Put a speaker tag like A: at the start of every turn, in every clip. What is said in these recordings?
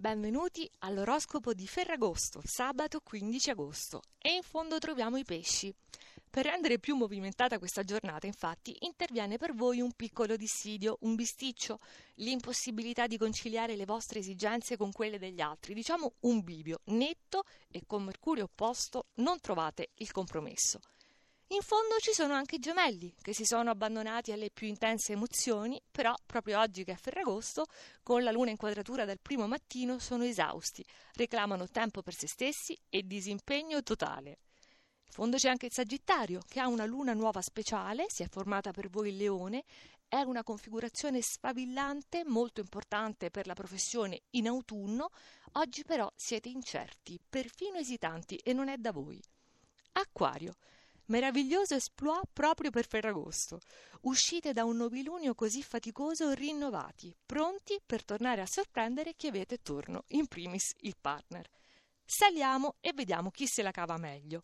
A: Benvenuti all'oroscopo di Ferragosto, sabato 15 agosto. E in fondo troviamo i pesci. Per rendere più movimentata questa giornata, infatti, interviene per voi un piccolo dissidio, un bisticcio, l'impossibilità di conciliare le vostre esigenze con quelle degli altri, diciamo un bivio netto e con Mercurio opposto non trovate il compromesso. In fondo ci sono anche i gemelli, che si sono abbandonati alle più intense emozioni, però proprio oggi che è Ferragosto, con la luna in quadratura dal primo mattino, sono esausti, reclamano tempo per se stessi e disimpegno totale. In fondo c'è anche il Sagittario, che ha una luna nuova speciale, si è formata per voi il leone, è una configurazione sfavillante, molto importante per la professione in autunno, oggi però siete incerti, perfino esitanti e non è da voi. Acquario. Meraviglioso esploit proprio per Ferragosto. Uscite da un nobilunio così faticoso rinnovati, pronti per tornare a sorprendere chi avete attorno, in primis il partner. Saliamo e vediamo chi se la cava meglio.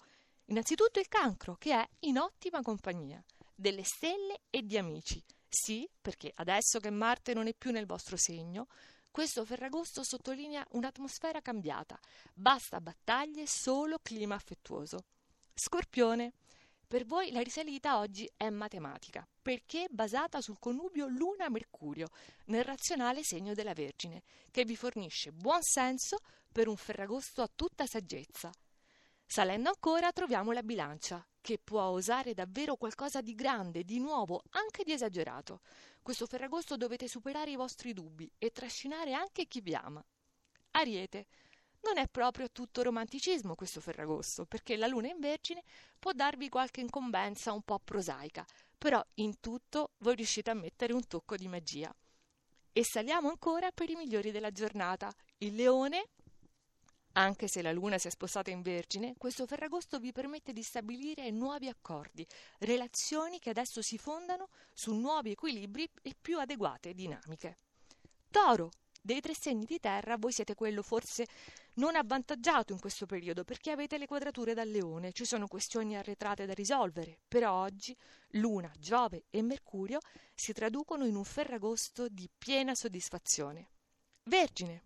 A: Innanzitutto il cancro, che è in ottima compagnia, delle stelle e di amici. Sì, perché adesso che Marte non è più nel vostro segno, questo Ferragosto sottolinea un'atmosfera cambiata. Basta battaglie, solo clima affettuoso. Scorpione. Per voi la risalita oggi è matematica, perché basata sul connubio Luna-Mercurio, nel razionale segno della Vergine, che vi fornisce buon senso per un ferragosto a tutta saggezza. Salendo ancora troviamo la bilancia, che può osare davvero qualcosa di grande, di nuovo, anche di esagerato. Questo ferragosto dovete superare i vostri dubbi e trascinare anche chi vi ama. Ariete. Non è proprio tutto romanticismo questo Ferragosto, perché la luna in Vergine può darvi qualche incombenza un po' prosaica, però in tutto voi riuscite a mettere un tocco di magia. E saliamo ancora per i migliori della giornata. Il leone, anche se la luna si è spostata in Vergine, questo Ferragosto vi permette di stabilire nuovi accordi, relazioni che adesso si fondano su nuovi equilibri e più adeguate dinamiche. Toro, dei tre segni di terra voi siete quello forse non avvantaggiato in questo periodo perché avete le quadrature dal leone, ci sono questioni arretrate da risolvere, però oggi Luna, Giove e Mercurio si traducono in un ferragosto di piena soddisfazione. Vergine,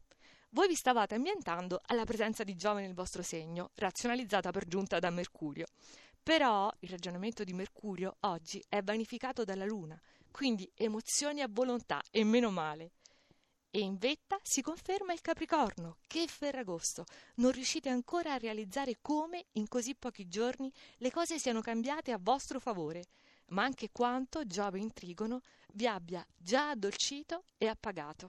A: voi vi stavate ambientando alla presenza di Giove nel vostro segno, razionalizzata per giunta da Mercurio. Però il ragionamento di Mercurio oggi è vanificato dalla Luna, quindi emozioni a volontà e meno male. E in vetta si conferma il Capricorno. Che Ferragosto! Non riuscite ancora a realizzare come, in così pochi giorni, le cose siano cambiate a vostro favore, ma anche quanto Giove in Trigono vi abbia già addolcito e appagato.